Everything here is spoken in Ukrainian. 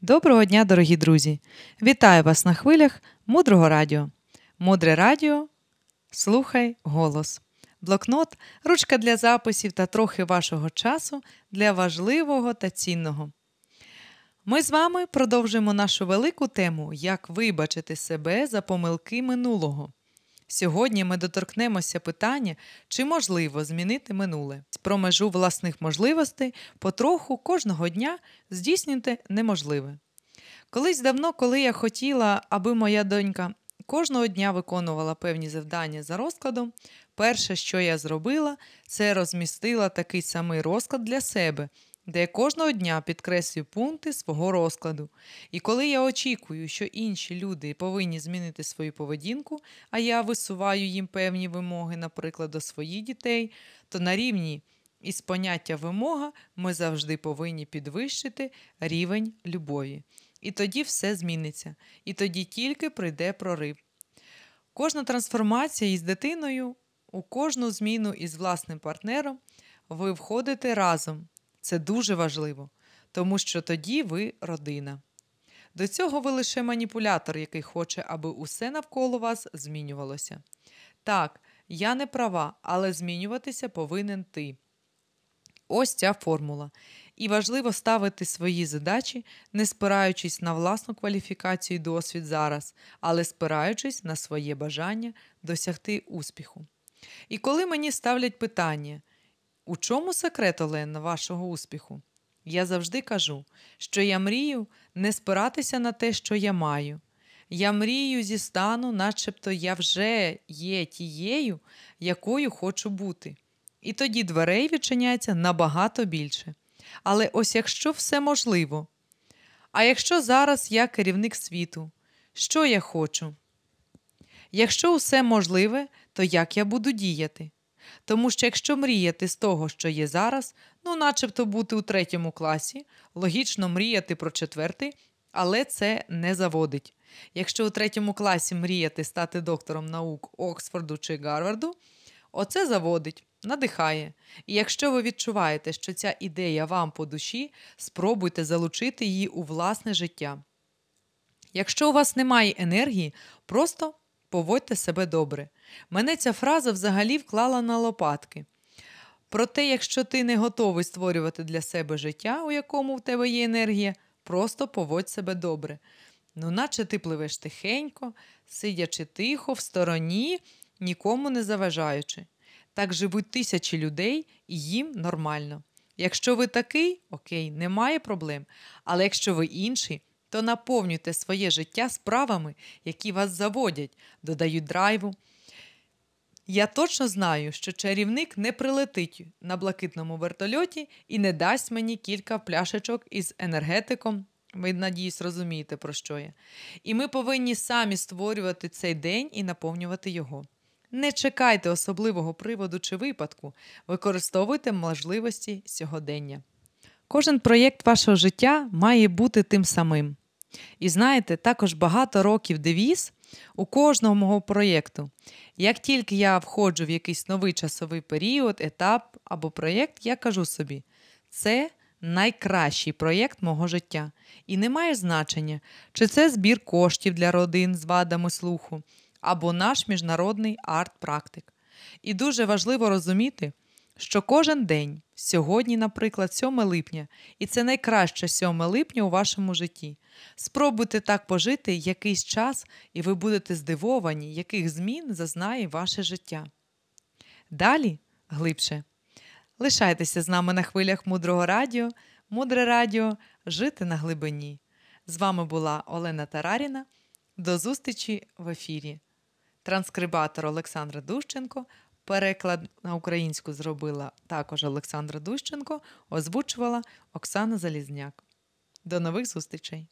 Доброго дня, дорогі друзі! Вітаю вас на хвилях мудрого радіо. Мудре радіо. Слухай голос. Блокнот, ручка для записів та трохи вашого часу для важливого та цінного. Ми з вами продовжуємо нашу велику тему Як вибачити себе за помилки минулого. Сьогодні ми доторкнемося питання, чи можливо змінити минуле. Про межу власних можливостей потроху кожного дня здійснювати неможливе. Колись давно, коли я хотіла, аби моя донька кожного дня виконувала певні завдання за розкладом, перше, що я зробила, це розмістила такий самий розклад для себе, де я кожного дня підкреслюю пункти свого розкладу. І коли я очікую, що інші люди повинні змінити свою поведінку, а я висуваю їм певні вимоги, наприклад, до своїх дітей, то на рівні із поняття вимога ми завжди повинні підвищити рівень любові. І тоді все зміниться. І тоді тільки прийде прорив. Кожна трансформація із дитиною, у кожну зміну із власним партнером ви входите разом. Це дуже важливо, тому що тоді ви родина. До цього ви лише маніпулятор, який хоче, аби усе навколо вас змінювалося. Так, я не права, але змінюватися повинен ти. Ось ця формула. І важливо ставити свої задачі, не спираючись на власну кваліфікацію і досвід зараз, але спираючись на своє бажання досягти успіху. І коли мені ставлять питання, у чому секрет, Олена, вашого успіху? Я завжди кажу, що я мрію не спиратися на те, що я маю. Я мрію зі стану, начебто я вже є тією, якою хочу бути. І тоді дверей відчиняється набагато більше. Але ось якщо все можливо. А якщо зараз я керівник світу, що я хочу? Якщо усе можливе, то як я буду діяти? Тому що якщо мріяти з того, що є зараз, ну начебто бути у третьому класі, логічно мріяти про четвертий, але це не заводить. Якщо у третьому класі мріяти стати доктором наук Оксфорду чи Гарварду, оце заводить, надихає. І якщо ви відчуваєте, що ця ідея вам по душі, спробуйте залучити її у власне життя. Якщо у вас немає енергії, просто поводьте себе добре. Мене ця фраза взагалі вклала на лопатки. Проте, якщо ти не готовий створювати для себе життя, у якому в тебе є енергія, просто поводь себе добре. Ну, наче ти пливеш тихенько, сидячи тихо, в стороні, нікому не заважаючи. Так живуть тисячі людей і їм нормально. Якщо ви такий, окей, немає проблем. Але якщо ви інший, то наповнюйте своє життя справами, які вас заводять, додають драйву. Я точно знаю, що чарівник не прилетить на блакитному вертольоті і не дасть мені кілька пляшечок із енергетиком. Ви, надіюсь, розумієте, про що я. І ми повинні самі створювати цей день і наповнювати його. Не чекайте особливого приводу чи випадку, використовуйте можливості сьогодення. Кожен проєкт вашого життя має бути тим самим. І знаєте, також багато років девіз у кожного мого проєкту. Як тільки я входжу в якийсь новий часовий період, етап або проєкт, я кажу собі, це найкращий проєкт мого життя. І не має значення, чи це збір коштів для родин з вадами слуху, або наш міжнародний арт-практик. І дуже важливо розуміти, що кожен день, сьогодні, наприклад, 7 липня, і це найкраще 7 липня у вашому житті. Спробуйте так пожити якийсь час, і ви будете здивовані, яких змін зазнає ваше життя. Далі глибше. Лишайтеся з нами на хвилях мудрого радіо, мудре радіо, жити на глибині. З вами була Олена Тараріна. До зустрічі в ефірі. Транскрибатор Олександра Дущенко. Переклад на українську зробила також Олександра Дущенко, озвучувала Оксана Залізняк. До нових зустрічей!